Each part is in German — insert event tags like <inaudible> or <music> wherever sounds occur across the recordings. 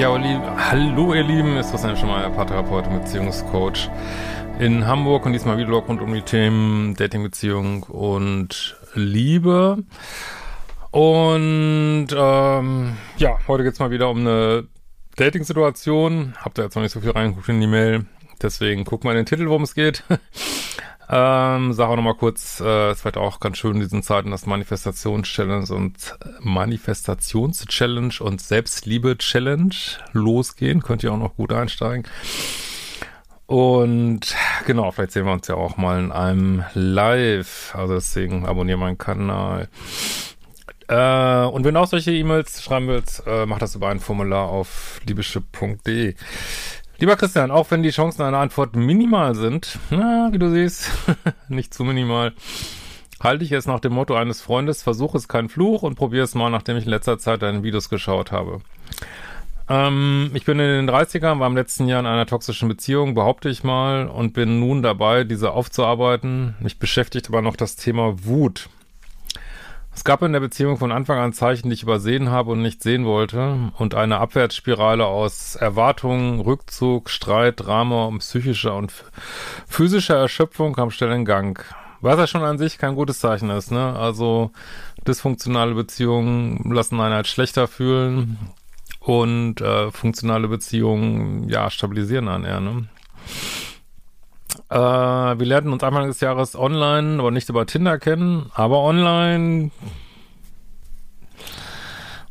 Ja, hallo ihr Lieben, ist Christian schon mal Paartherapeut und Beziehungscoach in Hamburg und diesmal wieder rund um die Themen Dating, Beziehung und Liebe. Und ähm, ja, heute geht's mal wieder um eine Dating-Situation. Habt ihr jetzt noch nicht so viel reingeguckt in die Mail, deswegen guck mal in den Titel, worum es geht. Ähm, sag auch nochmal kurz, äh, es wird auch ganz schön in diesen Zeiten das Manifestations-Challenge und Manifestations-Challenge und Selbstliebe-Challenge losgehen. Könnt ihr auch noch gut einsteigen. Und genau, vielleicht sehen wir uns ja auch mal in einem Live. Also deswegen abonniere meinen Kanal. Äh, und wenn du auch solche E-Mails schreiben willst, äh, mach das über ein Formular auf liebische.de. Lieber Christian, auch wenn die Chancen einer Antwort minimal sind, na, wie du siehst, <laughs> nicht zu minimal, halte ich es nach dem Motto eines Freundes, versuche es kein Fluch und probiere es mal, nachdem ich in letzter Zeit deine Videos geschaut habe. Ähm, ich bin in den 30ern, war im letzten Jahr in einer toxischen Beziehung, behaupte ich mal, und bin nun dabei, diese aufzuarbeiten. Mich beschäftigt aber noch das Thema Wut. Es gab in der Beziehung von Anfang an Zeichen, die ich übersehen habe und nicht sehen wollte und eine Abwärtsspirale aus Erwartungen, Rückzug, Streit, Drama und psychischer und physischer Erschöpfung kam schnell in Gang. Was ja schon an sich kein gutes Zeichen ist, ne? Also dysfunktionale Beziehungen lassen einen halt schlechter fühlen und äh, funktionale Beziehungen, ja, stabilisieren einen eher, ne? Äh, wir lernten uns Anfang des Jahres online, aber nicht über Tinder kennen, aber online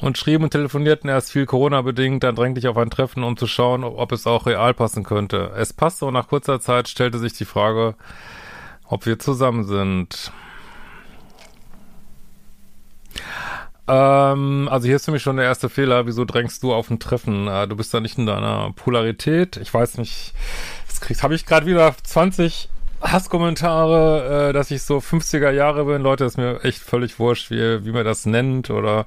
und schrieben und telefonierten erst viel Corona-bedingt, dann drängte ich auf ein Treffen, um zu schauen, ob, es auch real passen könnte. Es passte und nach kurzer Zeit stellte sich die Frage, ob wir zusammen sind. Ähm, also hier ist für mich schon der erste Fehler. Wieso drängst du auf ein Treffen? Äh, du bist da nicht in deiner Polarität. Ich weiß nicht, das kriegst, habe ich gerade wieder 20 Hasskommentare, äh, dass ich so 50er Jahre bin. Leute, ist mir echt völlig wurscht, wie, wie man das nennt. Oder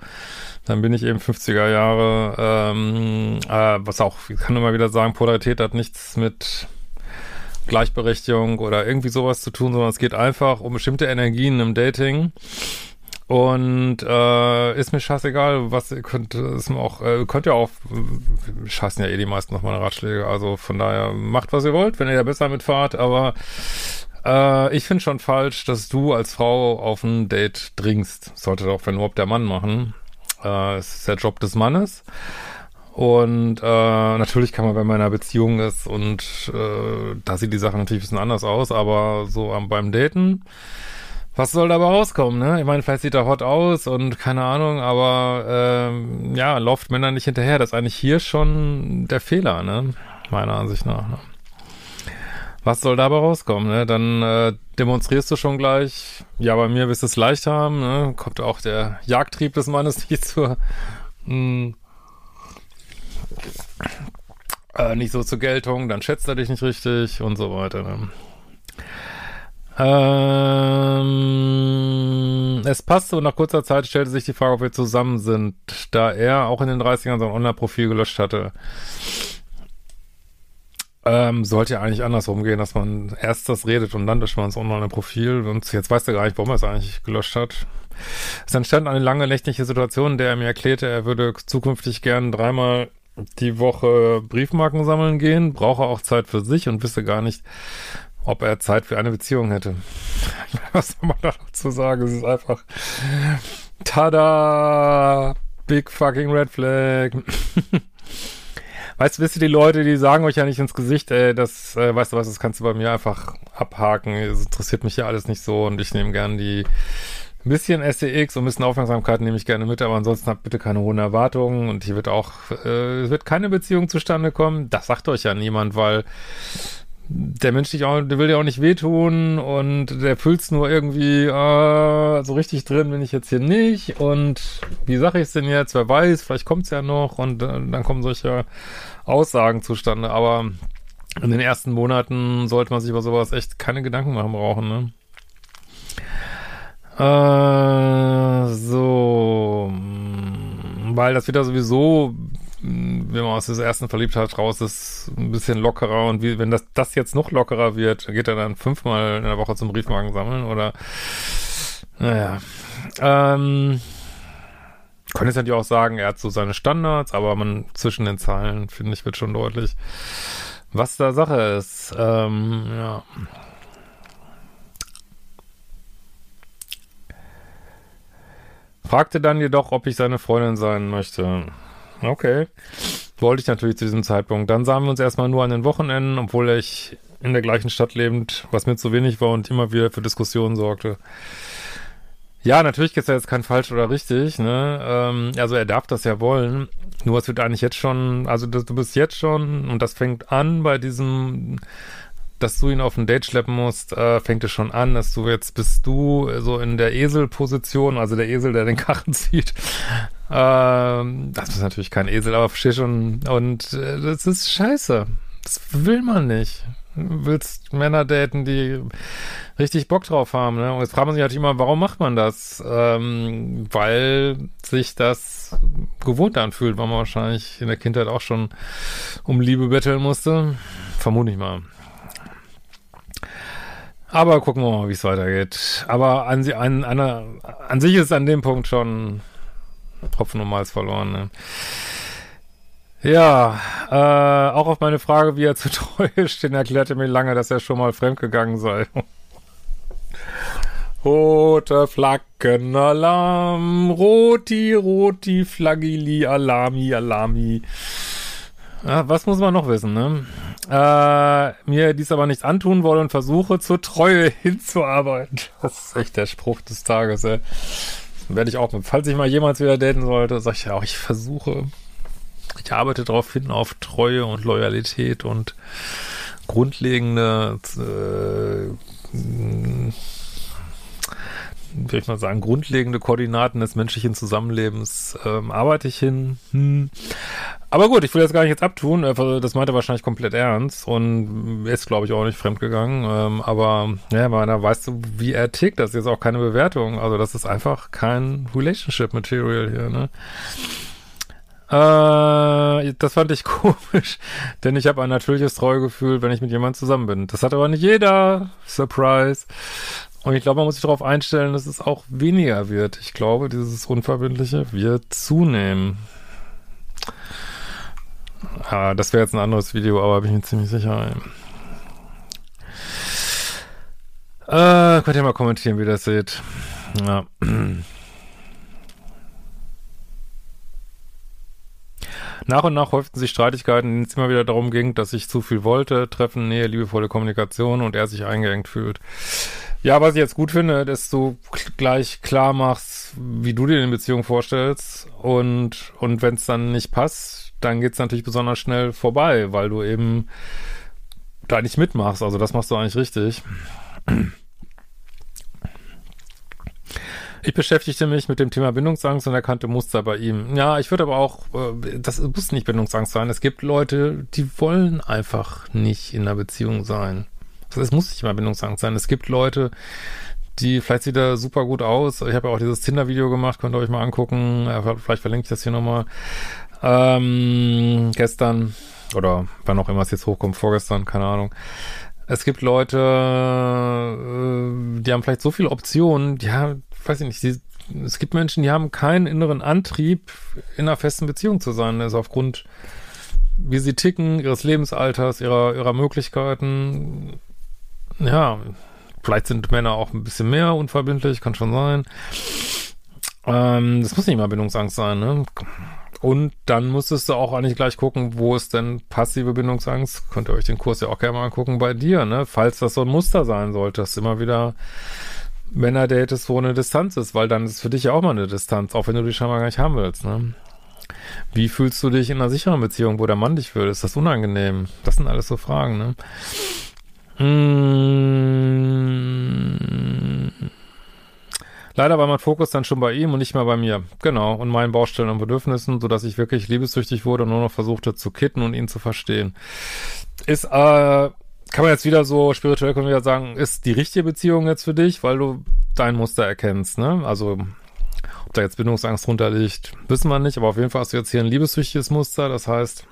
dann bin ich eben 50er Jahre. Ähm, äh, was auch, ich kann mal wieder sagen, Polarität hat nichts mit Gleichberechtigung oder irgendwie sowas zu tun, sondern es geht einfach um bestimmte Energien im Dating. Und äh, ist mir scheißegal, was ihr könnt, ist mir auch, äh, könnt ihr auch, äh, scheißen ja eh die meisten noch meine Ratschläge, also von daher macht, was ihr wollt, wenn ihr da besser mitfahrt, aber äh, ich finde schon falsch, dass du als Frau auf ein Date dringst. Sollte doch, wenn überhaupt der Mann machen. Äh, es ist der Job des Mannes. Und äh, natürlich kann man, wenn man in einer Beziehung ist und äh, da sieht die Sache natürlich ein bisschen anders aus, aber so am, beim Daten was soll dabei rauskommen, ne? Ich meine, vielleicht sieht er hot aus und keine Ahnung, aber ähm, ja, läuft Männer nicht hinterher. Das ist eigentlich hier schon der Fehler, ne? Meiner Ansicht nach. Ne? Was soll dabei rauskommen, ne? Dann äh, demonstrierst du schon gleich, ja, bei mir wirst du es leicht haben, ne? Kommt auch der Jagdtrieb des Mannes <laughs> nicht zur mh, äh, nicht so zur Geltung, dann schätzt er dich nicht richtig und so weiter, ne? Ähm, es passte und nach kurzer Zeit stellte sich die Frage, ob wir zusammen sind, da er auch in den 30ern sein Online-Profil gelöscht hatte. Ähm, sollte ja eigentlich andersrum gehen, dass man erst das redet und dann löscht man das Online-Profil und jetzt weiß er gar nicht, warum er es eigentlich gelöscht hat. Es entstand eine lange nächtliche Situation, in der er mir erklärte, er würde zukünftig gern dreimal die Woche Briefmarken sammeln gehen, brauche auch Zeit für sich und wisse gar nicht, ob er Zeit für eine Beziehung hätte. <laughs> Was soll man dazu sagen? Es ist einfach Tada! Big fucking Red Flag. <laughs> weißt du, wisst ihr, die Leute, die sagen euch ja nicht ins Gesicht, ey, das, äh, weißt du was, das kannst du bei mir einfach abhaken. Es interessiert mich ja alles nicht so und ich nehme gern die Ein bisschen SEX und ein bisschen Aufmerksamkeit nehme ich gerne mit, aber ansonsten habt bitte keine hohen Erwartungen und hier wird auch, äh, es wird keine Beziehung zustande kommen. Das sagt euch ja niemand, weil der Mensch dich auch, der will dir auch nicht wehtun und der fühlt's nur irgendwie äh, so richtig drin, bin ich jetzt hier nicht und wie sage ich es denn jetzt? Wer weiß, vielleicht kommt's ja noch und äh, dann kommen solche Aussagen zustande, aber in den ersten Monaten sollte man sich über sowas echt keine Gedanken machen brauchen, ne? Äh, so, weil das wieder sowieso, wenn man aus der ersten Verliebtheit raus ist, ein bisschen lockerer und wie, wenn das, das jetzt noch lockerer wird, geht er dann fünfmal in der Woche zum Briefmarken sammeln oder, naja, ähm, könnte jetzt natürlich auch sagen, er hat so seine Standards, aber man zwischen den Zeilen, finde ich, wird schon deutlich, was da Sache ist. Ähm, ja. Fragte dann jedoch, ob ich seine Freundin sein möchte. Okay. Wollte ich natürlich zu diesem Zeitpunkt. Dann sahen wir uns erstmal nur an den Wochenenden, obwohl ich in der gleichen Stadt lebend, was mir zu wenig war und immer wieder für Diskussionen sorgte. Ja, natürlich ist ja jetzt kein falsch oder richtig, ne? Ähm, also er darf das ja wollen. Nur es wird eigentlich jetzt schon, also du bist jetzt schon, und das fängt an bei diesem dass du ihn auf ein Date schleppen musst, äh, fängt es schon an, dass du jetzt bist du so in der Eselposition, also der Esel, der den Karren <laughs> zieht. Ähm, das ist natürlich kein Esel, aber versteh schon. Und äh, das ist scheiße. Das will man nicht. Du willst Männer daten, die richtig Bock drauf haben. Ne? Und jetzt fragt man sich halt immer, warum macht man das? Ähm, weil sich das gewohnt anfühlt, weil man wahrscheinlich in der Kindheit auch schon um Liebe betteln musste. Vermute ich mal. Aber gucken wir mal, wie es weitergeht. Aber an, an, an, an sich ist an dem Punkt schon Hopfen und Malz verloren. Ne? Ja, äh, auch auf meine Frage, wie er zu <laughs> treu steht, erklärte mir lange, dass er schon mal fremdgegangen sei. <laughs> Rote Flaggen, Alarm, Roti, Roti, Flagili, Alami, Alami. Ja, was muss man noch wissen, ne? Äh, mir dies aber nicht antun wolle und versuche zur Treue <laughs> hinzuarbeiten. Das ist echt der Spruch des Tages, ey. Werde ich auch, falls ich mal jemals wieder daten sollte, sag ich ja auch, ich versuche, ich arbeite darauf hin auf Treue und Loyalität und grundlegende äh, würde ich mal sagen, grundlegende Koordinaten des menschlichen Zusammenlebens ähm, arbeite ich hin. Hm. Aber gut, ich will das gar nicht jetzt abtun. Äh, das meinte er wahrscheinlich komplett ernst und ist, glaube ich, auch nicht fremdgegangen. Ähm, aber ja, da weißt du, wie er tickt. Das ist jetzt auch keine Bewertung. Also das ist einfach kein Relationship-Material hier, ne? Äh, das fand ich <laughs> komisch, denn ich habe ein natürliches Treuegefühl, wenn ich mit jemandem zusammen bin. Das hat aber nicht jeder. Surprise. Und ich glaube, man muss sich darauf einstellen, dass es auch weniger wird. Ich glaube, dieses Unverbindliche wird zunehmen. Ja, das wäre jetzt ein anderes Video, aber bin ich mir ziemlich sicher. Äh, könnt ihr mal kommentieren, wie ihr das seht. Ja. Nach und nach häuften sich Streitigkeiten, in denen es immer wieder darum ging, dass ich zu viel wollte, Treffen, Nähe, liebevolle Kommunikation und er sich eingeengt fühlt. Ja, was ich jetzt gut finde, dass du gleich klar machst, wie du dir eine Beziehung vorstellst und, und wenn es dann nicht passt, dann geht's natürlich besonders schnell vorbei, weil du eben da nicht mitmachst. Also das machst du eigentlich richtig. Ich beschäftigte mich mit dem Thema Bindungsangst und erkannte Muster bei ihm. Ja, ich würde aber auch, äh, das muss nicht Bindungsangst sein. Es gibt Leute, die wollen einfach nicht in einer Beziehung sein. Es muss nicht mal Bindungsangst sein. Es gibt Leute, die, vielleicht sieht er super gut aus. Ich habe ja auch dieses Tinder-Video gemacht, könnt ihr euch mal angucken. Vielleicht verlinke ich das hier nochmal. Ähm, gestern oder wann auch immer es jetzt hochkommt, vorgestern, keine Ahnung. Es gibt Leute, äh, die haben vielleicht so viele Optionen, ja, weiß ich nicht, die, es gibt Menschen, die haben keinen inneren Antrieb, in einer festen Beziehung zu sein. Also aufgrund, wie sie ticken, ihres Lebensalters, ihrer, ihrer Möglichkeiten ja, vielleicht sind Männer auch ein bisschen mehr unverbindlich, kann schon sein. Ähm, das muss nicht mal Bindungsangst sein, ne? Und dann musstest du auch eigentlich gleich gucken, wo ist denn passive Bindungsangst? Könnt ihr euch den Kurs ja auch gerne mal angucken bei dir, ne? Falls das so ein Muster sein sollte, dass immer wieder Männer datest, wo eine Distanz ist, weil dann ist für dich ja auch mal eine Distanz, auch wenn du die scheinbar gar nicht haben willst, ne? Wie fühlst du dich in einer sicheren Beziehung, wo der Mann dich will? Ist das unangenehm? Das sind alles so Fragen, ne? Mmh. Leider war mein Fokus dann schon bei ihm und nicht mehr bei mir. Genau. Und meinen Baustellen und Bedürfnissen, sodass ich wirklich liebessüchtig wurde und nur noch versuchte zu kitten und ihn zu verstehen. Ist, äh, kann man jetzt wieder so spirituell können wir wieder sagen, ist die richtige Beziehung jetzt für dich, weil du dein Muster erkennst, ne? Also, ob da jetzt Bindungsangst drunter liegt, wissen wir nicht, aber auf jeden Fall hast du jetzt hier ein liebessüchtiges Muster, das heißt,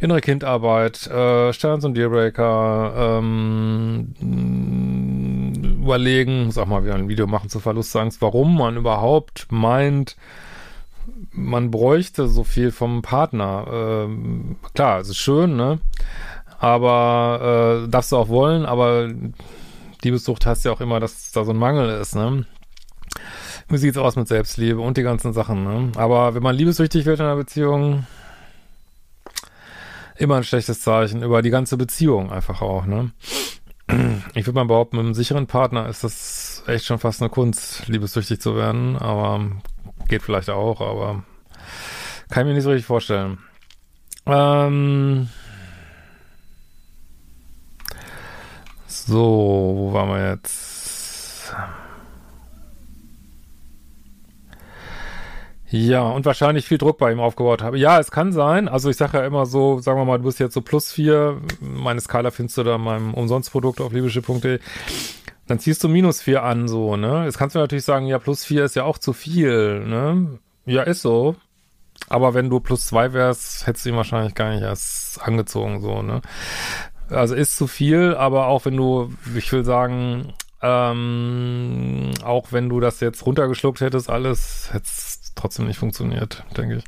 innere Kindarbeit, äh, Sterns und Dealbreaker, ähm, überlegen, auch mal wieder ein Video machen zu Verlustangst, warum man überhaupt meint, man bräuchte so viel vom Partner. Ähm, klar, es ist schön, ne? Aber äh, darfst du auch wollen, aber Liebessucht heißt ja auch immer, dass da so ein Mangel ist, ne? Wie sieht's aus mit Selbstliebe und die ganzen Sachen, ne? Aber wenn man liebessüchtig wird in einer Beziehung, immer ein schlechtes Zeichen über die ganze Beziehung einfach auch, ne? Ich würde mal behaupten, mit einem sicheren Partner ist das echt schon fast eine Kunst, liebessüchtig zu werden, aber geht vielleicht auch, aber kann ich mir nicht so richtig vorstellen. Ähm so, wo waren wir jetzt? Ja, und wahrscheinlich viel Druck bei ihm aufgebaut habe. Ja, es kann sein. Also ich sage ja immer so, sagen wir mal, du bist jetzt so plus vier. Meine Skala findest du da in meinem Umsonstprodukt auf liebische.de. Dann ziehst du minus vier an, so, ne? Jetzt kannst du natürlich sagen, ja, plus vier ist ja auch zu viel, ne? Ja, ist so. Aber wenn du plus zwei wärst, hättest du ihn wahrscheinlich gar nicht erst angezogen, so, ne? Also ist zu viel, aber auch wenn du, ich will sagen, ähm, auch wenn du das jetzt runtergeschluckt hättest, alles, hättest trotzdem nicht funktioniert, denke ich.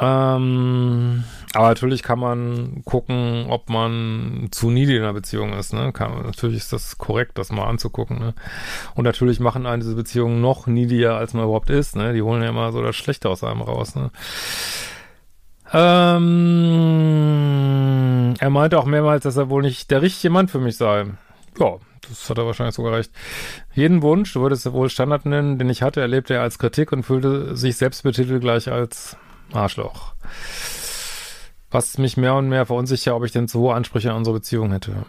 Ähm, aber natürlich kann man gucken, ob man zu needy in einer Beziehung ist. Ne? Kann, natürlich ist das korrekt, das mal anzugucken. Ne? Und natürlich machen einen diese Beziehungen noch needier, als man überhaupt ist. Ne? Die holen ja immer so das Schlechte aus einem raus. Ne? Ähm, er meinte auch mehrmals, dass er wohl nicht der richtige Mann für mich sei. Ja, das hat er wahrscheinlich sogar recht. Jeden Wunsch, du würdest wohl Standard nennen, den ich hatte, erlebte er als Kritik und fühlte sich selbst betitelt gleich als Arschloch. Was mich mehr und mehr verunsichert, ob ich denn zu hohe Ansprüche an unsere Beziehung hätte.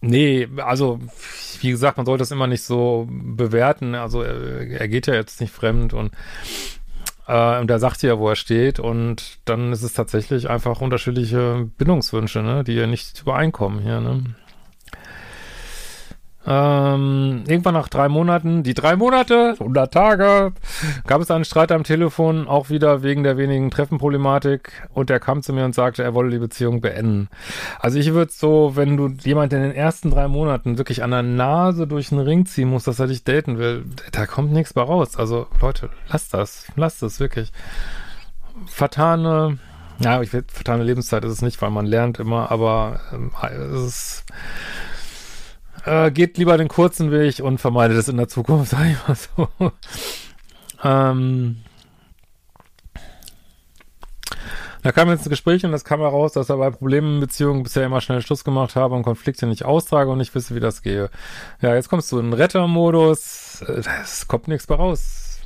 Nee, also, wie gesagt, man sollte das immer nicht so bewerten. Also, er, er geht ja jetzt nicht fremd und, äh, und er sagt ja, wo er steht. Und dann ist es tatsächlich einfach unterschiedliche Bindungswünsche, ne, die ja nicht übereinkommen hier, ne. Ähm, irgendwann nach drei Monaten, die drei Monate, 100 Tage, gab es einen Streit am Telefon, auch wieder wegen der wenigen Treffenproblematik. Und er kam zu mir und sagte, er wolle die Beziehung beenden. Also ich würde so, wenn du jemand in den ersten drei Monaten wirklich an der Nase durch den Ring ziehen musst, dass er dich daten will, da kommt nichts bei raus. Also Leute, lasst das, lasst das wirklich. Vertane, ja, ich will, vertane Lebenszeit ist es nicht, weil man lernt immer, aber ähm, es ist äh, geht lieber den kurzen Weg und vermeidet es in der Zukunft, <laughs> sag ich mal so. ähm, da kam jetzt ein Gespräch und das kam heraus, dass er bei Problemen in Beziehungen bisher immer schnell Schluss gemacht habe und Konflikte nicht austrage und nicht wisse, wie das gehe. Ja, jetzt kommst du in Rettermodus, äh, es kommt nichts mehr raus.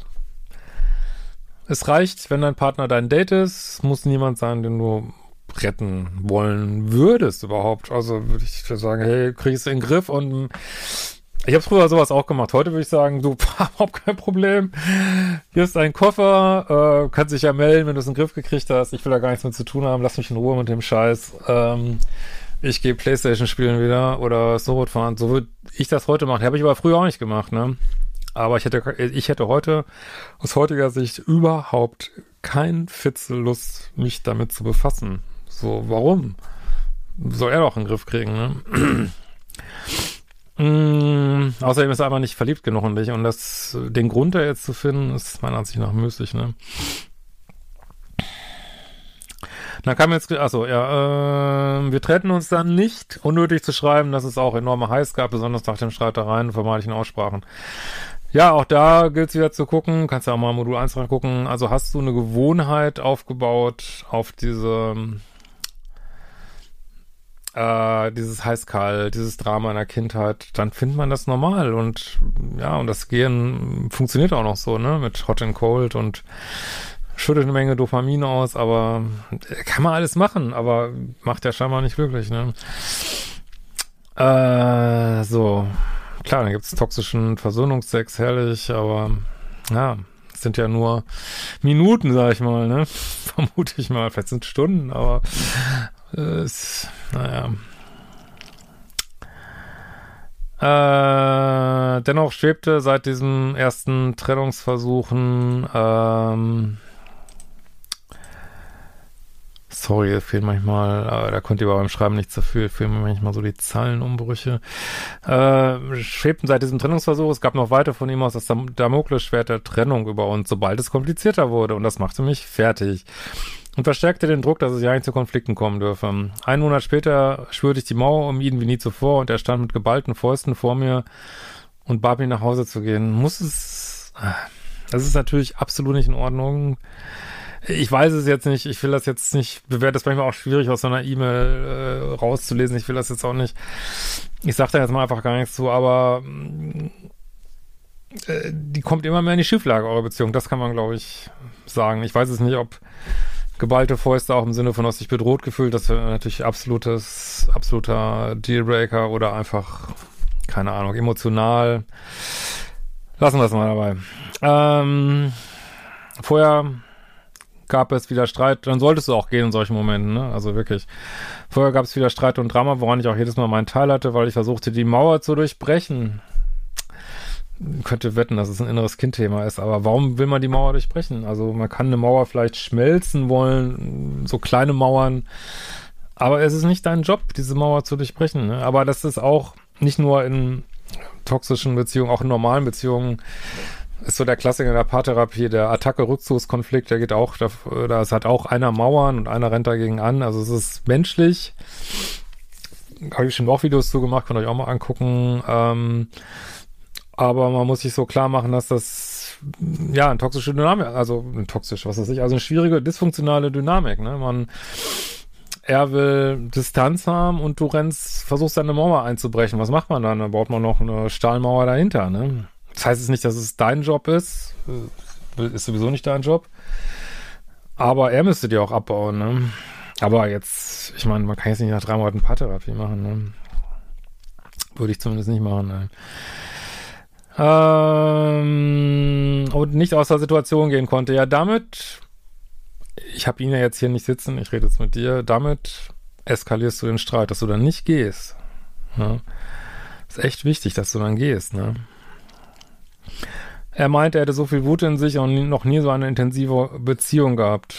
Es reicht, wenn dein Partner dein Date ist, muss niemand sein, den du retten wollen würdest überhaupt. Also würde ich sagen, hey, kriegst du in den Griff und ich habe früher sowas auch gemacht. Heute würde ich sagen, du, <laughs> überhaupt kein Problem. Hier ist dein Koffer, äh, kannst dich ja melden, wenn du es in den Griff gekriegt hast. Ich will da gar nichts mit zu tun haben. Lass mich in Ruhe mit dem Scheiß. Ähm, ich gehe Playstation spielen wieder oder Snowboard fahren. So würde ich das heute machen. Habe ich aber früher auch nicht gemacht, ne? Aber ich hätte, ich hätte heute aus heutiger Sicht überhaupt kein Fitzel Lust, mich damit zu befassen. So, warum? Soll er doch einen Griff kriegen, ne? <clears throat> mm, außerdem ist er einfach nicht verliebt genug in dich und das, den Grund da jetzt zu finden, ist meiner Ansicht nach müßig, ne? Dann kam jetzt, achso, ja, äh, wir trennten uns dann nicht, unnötig zu schreiben, dass es auch enorme Heiß gab, besonders nach den Streitereien, vermeintlichen Aussprachen. Ja, auch da gilt es wieder zu gucken, kannst ja auch mal Modul 1 gucken. Also hast du eine Gewohnheit aufgebaut auf diese äh, dieses heiß-kalt, dieses Drama in der Kindheit, dann findet man das normal und ja, und das Gehen funktioniert auch noch so, ne, mit Hot and Cold und schüttet eine Menge Dopamin aus, aber kann man alles machen, aber macht ja scheinbar nicht glücklich, ne. Äh, so. Klar, dann gibt's toxischen Versöhnungsex, herrlich, aber ja, sind ja nur Minuten, sag ich mal, ne? <laughs> Vermute ich mal. Vielleicht sind Stunden, aber ist, naja. Äh, dennoch schwebte seit diesem ersten Trennungsversuchen ähm, Sorry, fehlen manchmal, äh, da konnte ihr beim Schreiben nichts dafür, fehlen manchmal so die Zahlenumbrüche. Äh, schwebten seit diesem Trennungsversuch, es gab noch weiter von ihm aus das Damoklesschwert der Trennung über uns, sobald es komplizierter wurde. Und das machte mich fertig. Und verstärkte den Druck, dass es ja nicht zu Konflikten kommen dürfe. Ein Monat später schwörte ich die Mauer um ihn wie nie zuvor und er stand mit geballten Fäusten vor mir und bat mich nach Hause zu gehen. Muss es, das ist natürlich absolut nicht in Ordnung. Ich weiß es jetzt nicht. Ich will das jetzt nicht bewerte Das manchmal auch schwierig aus so einer E-Mail äh, rauszulesen. Ich will das jetzt auch nicht. Ich sage da jetzt mal einfach gar nichts zu, aber äh, die kommt immer mehr in die Schieflage, eure Beziehung. Das kann man, glaube ich, sagen. Ich weiß es nicht, ob geballte Fäuste auch im Sinne von, hast dich bedroht gefühlt, das wäre natürlich absolutes, absoluter Dealbreaker oder einfach, keine Ahnung, emotional. Lassen wir es mal dabei. Ähm, vorher gab es wieder Streit, dann solltest du auch gehen in solchen Momenten, ne? Also wirklich. Vorher gab es wieder Streit und Drama, woran ich auch jedes Mal meinen Teil hatte, weil ich versuchte, die Mauer zu durchbrechen. Könnte wetten, dass es ein inneres Kindthema ist, aber warum will man die Mauer durchbrechen? Also man kann eine Mauer vielleicht schmelzen wollen, so kleine Mauern, aber es ist nicht dein Job, diese Mauer zu durchbrechen. Ne? Aber das ist auch nicht nur in toxischen Beziehungen, auch in normalen Beziehungen ist so der Klassiker der Paartherapie, der Attacke-Rückzugskonflikt, der geht auch, da, da hat auch einer Mauern und einer rennt dagegen an. Also es ist menschlich. Habe ich schon auch Videos zu gemacht, könnt ihr euch auch mal angucken. Ähm, aber man muss sich so klar machen, dass das ja eine toxische Dynamik, also eine toxische, was weiß ich, also eine schwierige, dysfunktionale Dynamik. Ne? Man er will Distanz haben und du rennst, versuchst deine Mauer einzubrechen. Was macht man dann? Dann baut man noch eine Stahlmauer dahinter, ne? Das heißt jetzt nicht, dass es dein Job ist. Äh, ist sowieso nicht dein Job. Aber er müsste dir auch abbauen, ne? Aber jetzt, ich meine, man kann jetzt nicht nach drei Monaten Paartherapie machen, ne? Würde ich zumindest nicht machen, ne? Ähm, und nicht aus der Situation gehen konnte. Ja, damit, ich habe ihn ja jetzt hier nicht sitzen, ich rede jetzt mit dir, damit eskalierst du den Streit, dass du dann nicht gehst. Ne? Ist echt wichtig, dass du dann gehst, ne? Er meinte, er hätte so viel Wut in sich und noch nie so eine intensive Beziehung gehabt.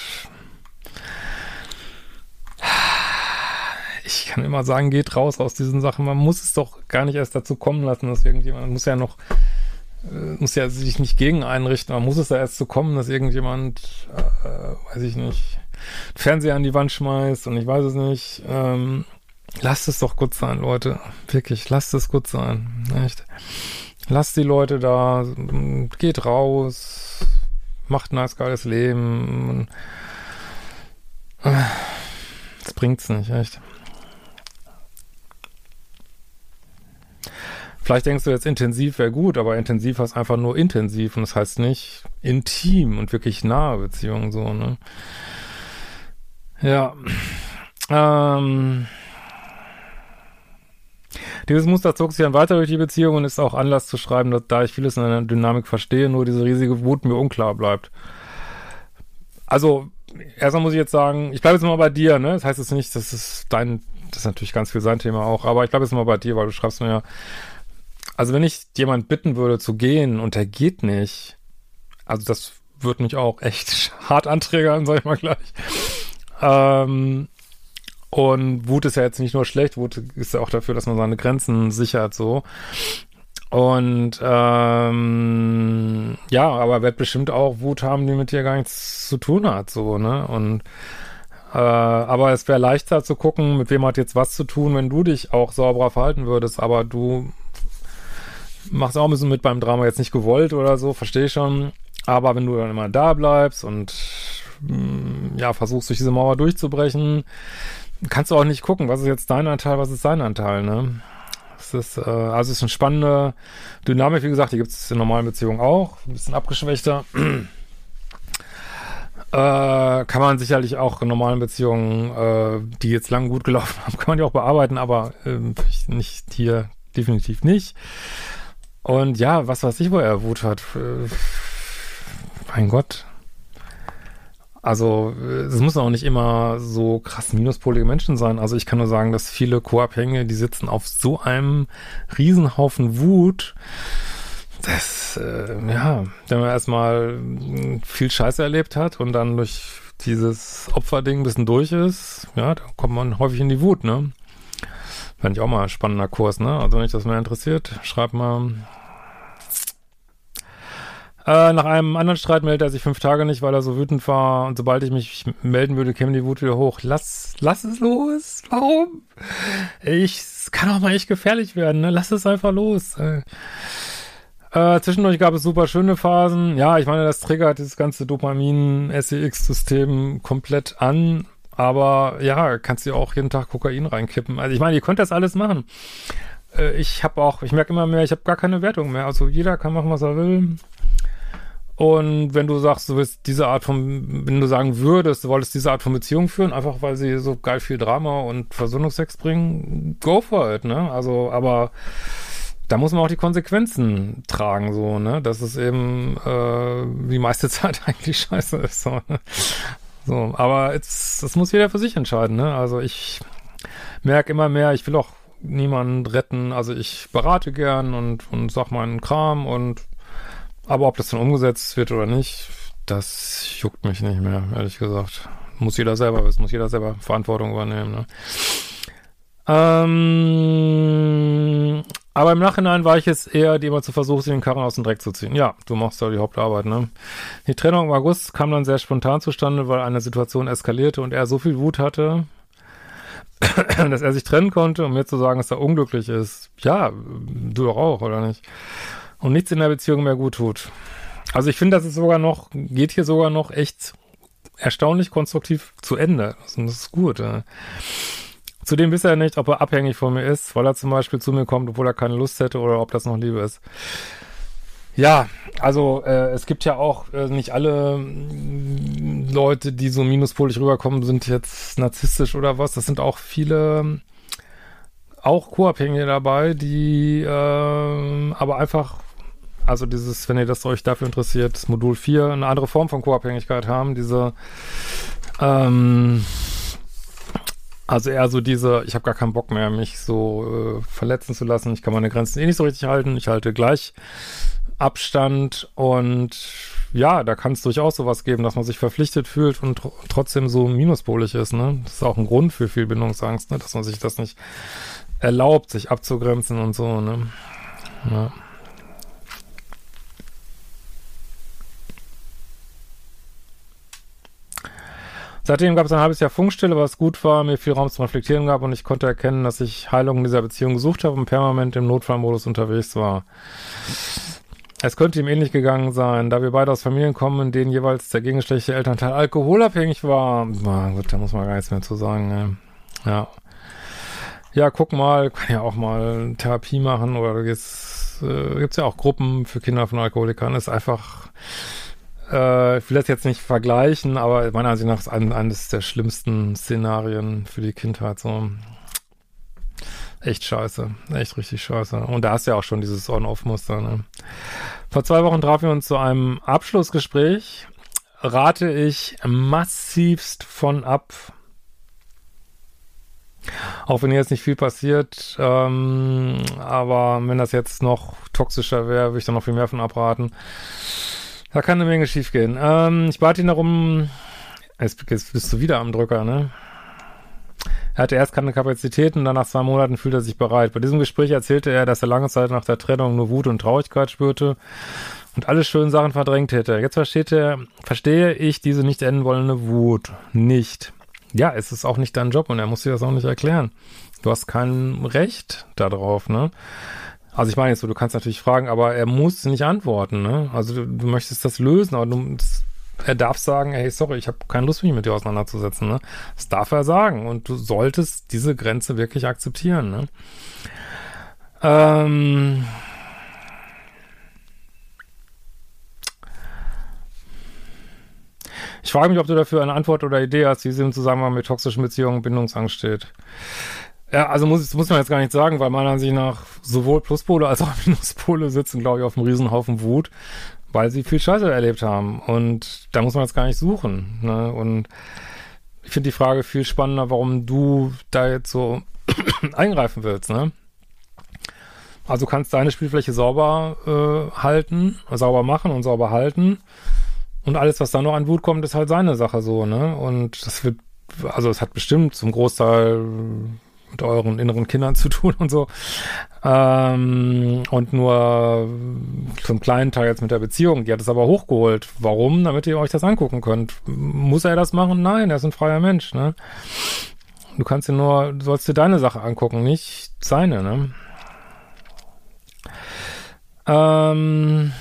Ich kann immer sagen, geht raus aus diesen Sachen. Man muss es doch gar nicht erst dazu kommen lassen, dass irgendjemand muss ja noch äh, muss ja sich nicht gegen einrichten, man muss es ja erst zu kommen, dass irgendjemand, äh, weiß ich nicht, Fernseher an die Wand schmeißt und ich weiß es nicht. Ähm, lasst es doch gut sein, Leute. Wirklich, lasst es gut sein. Echt. Lasst die Leute da, geht raus, macht ein nice geiles Leben. Das bringt's nicht, echt. Vielleicht denkst du jetzt intensiv wäre gut, aber intensiv heißt einfach nur intensiv und das heißt nicht intim und wirklich nahe Beziehungen so, ne? Ja. Ähm. Dieses Muster zog sich dann weiter durch die Beziehung und ist auch Anlass zu schreiben, dass da ich vieles in einer Dynamik verstehe, nur diese riesige Wut mir unklar bleibt. Also, erstmal muss ich jetzt sagen, ich bleibe jetzt mal bei dir, ne? Das heißt jetzt nicht, das ist dein, das ist natürlich ganz viel sein Thema auch, aber ich bleibe jetzt mal bei dir, weil du schreibst mir ja, also wenn ich jemand bitten würde zu gehen und er geht nicht, also das würde mich auch echt <laughs> hart anträgern, sag ich mal gleich. Ähm, und Wut ist ja jetzt nicht nur schlecht, Wut ist ja auch dafür, dass man seine Grenzen sichert, so. Und ähm, ja, aber wird bestimmt auch Wut haben, die mit dir gar nichts zu tun hat, so, ne? Und äh, aber es wäre leichter zu gucken, mit wem hat jetzt was zu tun, wenn du dich auch sauberer verhalten würdest, aber du machst auch ein bisschen mit beim Drama jetzt nicht gewollt oder so, verstehe schon. Aber wenn du dann immer da bleibst und mm, ja, versuchst durch diese Mauer durchzubrechen, kannst du auch nicht gucken, was ist jetzt dein Anteil, was ist sein Anteil, ne? Es ist, äh, also es ist eine spannende Dynamik, wie gesagt, die gibt es in normalen Beziehungen auch, ein bisschen abgeschwächter. <clears throat> Äh, kann man sicherlich auch in normalen Beziehungen, äh, die jetzt lang gut gelaufen <laughs> haben, kann man die auch bearbeiten, aber äh, nicht hier, definitiv nicht. Und ja, was weiß ich, wo er Wut hat. Äh, mein Gott. Also, es müssen auch nicht immer so krass minuspolige Menschen sein. Also, ich kann nur sagen, dass viele Co-Abhängige, die sitzen auf so einem Riesenhaufen Wut, das, äh, ja, wenn man erstmal viel Scheiße erlebt hat und dann durch dieses Opferding ein bisschen durch ist, ja, da kommt man häufig in die Wut, ne? Fände ich auch mal ein spannender Kurs, ne? Also wenn euch das mehr interessiert, schreibt mal. Äh, nach einem anderen Streit meldet er sich fünf Tage nicht, weil er so wütend war und sobald ich mich melden würde, käme die Wut wieder hoch. Lass, lass es los. Warum? Ich, es kann auch mal echt gefährlich werden, ne? Lass es einfach los. Äh. Äh, zwischendurch gab es super schöne Phasen. Ja, ich meine, das triggert dieses ganze Dopamin-SEX-System komplett an. Aber ja, kannst du auch jeden Tag Kokain reinkippen. Also ich meine, ihr könnt das alles machen. Äh, ich habe auch, ich merke immer mehr, ich habe gar keine Wertung mehr. Also jeder kann machen, was er will. Und wenn du sagst, du willst diese Art von, wenn du sagen würdest, du wolltest diese Art von Beziehung führen, einfach weil sie so geil viel Drama und Versöhnungsex bringen, go for it, ne? Also, aber da muss man auch die Konsequenzen tragen, so, ne? Dass es eben äh, die meiste <laughs> Zeit eigentlich scheiße ist. So, ne? So aber jetzt, das muss jeder für sich entscheiden, ne? Also ich merke immer mehr, ich will auch niemanden retten. Also ich berate gern und, und sag meinen Kram und aber ob das dann umgesetzt wird oder nicht, das juckt mich nicht mehr, ehrlich gesagt. Muss jeder selber wissen, muss jeder selber Verantwortung übernehmen, ne? Ähm, aber im Nachhinein war ich es eher, die immer zu versuchen, den Karren aus dem Dreck zu ziehen. Ja, du machst ja die Hauptarbeit, ne? Die Trennung im August kam dann sehr spontan zustande, weil eine Situation eskalierte und er so viel Wut hatte, <clears throat> dass er sich trennen konnte, um mir zu sagen, dass er unglücklich ist. Ja, du doch auch, oder nicht? Und nichts in der Beziehung mehr gut tut. Also ich finde, das ist sogar noch, geht hier sogar noch echt erstaunlich konstruktiv zu Ende. Das ist gut. Ja. Zudem wisst er nicht, ob er abhängig von mir ist, weil er zum Beispiel zu mir kommt, obwohl er keine Lust hätte oder ob das noch Liebe ist. Ja, also äh, es gibt ja auch äh, nicht alle äh, Leute, die so minuspolig rüberkommen, sind jetzt narzisstisch oder was. Das sind auch viele auch Co-Abhängige dabei, die äh, aber einfach, also dieses, wenn ihr das euch dafür interessiert, Modul 4, eine andere Form von Co-Abhängigkeit haben, diese ähm, also eher so diese, ich habe gar keinen Bock mehr, mich so äh, verletzen zu lassen. Ich kann meine Grenzen eh nicht so richtig halten. Ich halte gleich Abstand und ja, da kann es durchaus sowas geben, dass man sich verpflichtet fühlt und tr trotzdem so minuspolig ist. Ne? Das ist auch ein Grund für viel Bindungsangst, ne? dass man sich das nicht erlaubt, sich abzugrenzen und so. Ne? Ja. Seitdem gab es ein halbes Jahr Funkstille, was gut war, mir viel Raum zum Reflektieren gab und ich konnte erkennen, dass ich Heilung in dieser Beziehung gesucht habe und permanent im Notfallmodus unterwegs war. Es könnte ihm ähnlich gegangen sein, da wir beide aus Familien kommen, in denen jeweils der gegenschlechtliche Elternteil alkoholabhängig war. Na gut, da muss man gar nichts mehr zu sagen. Ne? Ja. Ja, guck mal, kann ja auch mal Therapie machen oder jetzt äh, gibt's ja auch Gruppen für Kinder von Alkoholikern. Ist einfach äh, ich will das jetzt nicht vergleichen, aber meiner Ansicht nach ist ein, eines der schlimmsten Szenarien für die Kindheit so. Echt scheiße. Echt richtig scheiße. Und da hast du ja auch schon dieses On-Off-Muster, ne? Vor zwei Wochen trafen wir uns zu einem Abschlussgespräch. Rate ich massivst von ab. Auch wenn jetzt nicht viel passiert, ähm, aber wenn das jetzt noch toxischer wäre, würde ich dann noch viel mehr von abraten. Da kann eine Menge schiefgehen. Ähm, ich bat ihn darum, jetzt, bist du wieder am Drücker, ne? Er hatte erst keine Kapazitäten, dann nach zwei Monaten fühlt er sich bereit. Bei diesem Gespräch erzählte er, dass er lange Zeit nach der Trennung nur Wut und Traurigkeit spürte und alle schönen Sachen verdrängt hätte. Jetzt versteht er, verstehe ich diese nicht enden wollende Wut nicht. Ja, es ist auch nicht dein Job und er muss dir das auch nicht erklären. Du hast kein Recht darauf, ne? Also ich meine jetzt so, du kannst natürlich fragen, aber er muss nicht antworten, ne? Also du, du möchtest das lösen, aber du, das er darf sagen, hey, sorry, ich habe keine Lust, mich mit dir auseinanderzusetzen. Ne? Das darf er sagen. Und du solltest diese Grenze wirklich akzeptieren. Ne? Ähm ich frage mich, ob du dafür eine Antwort oder Idee hast, wie sie im Zusammenhang mit toxischen Beziehungen und Bindungsangst steht. Ja, also muss, muss man jetzt gar nicht sagen, weil meiner Ansicht nach sowohl Pluspole als auch <laughs> Minuspole sitzen, glaube ich, auf einem Riesenhaufen Wut weil sie viel Scheiße erlebt haben. Und da muss man jetzt gar nicht suchen. Ne? Und ich finde die Frage viel spannender, warum du da jetzt so <clears throat> eingreifen willst. Ne? Also kannst deine Spielfläche sauber äh, halten, sauber machen und sauber halten. Und alles, was da noch an Wut kommt, ist halt seine Sache so, ne? Und das wird, also es hat bestimmt zum Großteil mit euren inneren Kindern zu tun und so. Ähm, und nur zum kleinen Teil jetzt mit der Beziehung. Die hat es aber hochgeholt. Warum? Damit ihr euch das angucken könnt. Muss er das machen? Nein, er ist ein freier Mensch, ne? Du kannst dir nur, du sollst dir deine Sache angucken, nicht seine, ne? Ähm,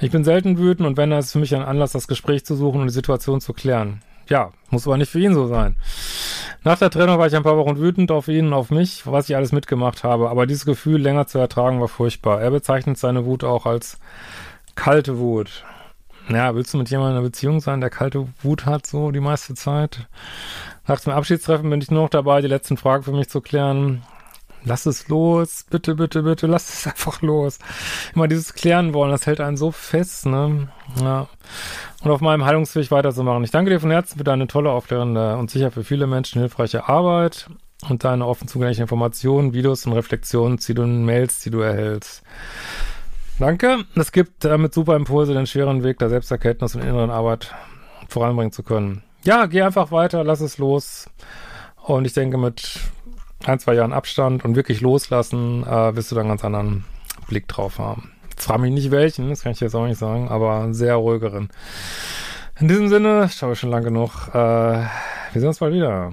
ich bin selten wütend und wenn, dann ist für mich ein Anlass, das Gespräch zu suchen und die Situation zu klären. Ja, muss aber nicht für ihn so sein. Nach der Trennung war ich ein paar Wochen wütend auf ihn auf mich, was ich alles mitgemacht habe. Aber dieses Gefühl länger zu ertragen war furchtbar. Er bezeichnet seine Wut auch als kalte Wut. Ja, willst du mit jemandem in einer Beziehung sein, der kalte Wut hat, so die meiste Zeit? Nach dem Abschiedstreffen bin ich nur noch dabei, die letzten Fragen für mich zu klären lass es los, bitte, bitte, bitte, lass es <laughs> einfach los. Immer dieses Klären wollen, das hält einen so fest, ne? Ja. Und auf meinem Heilungsweg weiterzumachen. Ich danke dir von Herzen für deine tolle, aufklärende und sicher für viele Menschen hilfreiche Arbeit und deine offen zugänglichen Informationen, Videos und Reflexionen, die du in Mails, die du erhältst. Danke. Es gibt damit super Impulse, den schweren Weg der Selbsterkenntnis und inneren Arbeit voranbringen zu können. Ja, geh einfach weiter, lass es los. Und ich denke, mit ein, zwei Jahren Abstand und wirklich loslassen, äh, wirst du dann einen ganz anderen Blick drauf haben. Jetzt frage mich nicht welchen, das kann ich jetzt auch nicht sagen, aber sehr ruhigeren. In diesem Sinne, schaue ich schon lange genug. Äh, wir sehen uns bald wieder.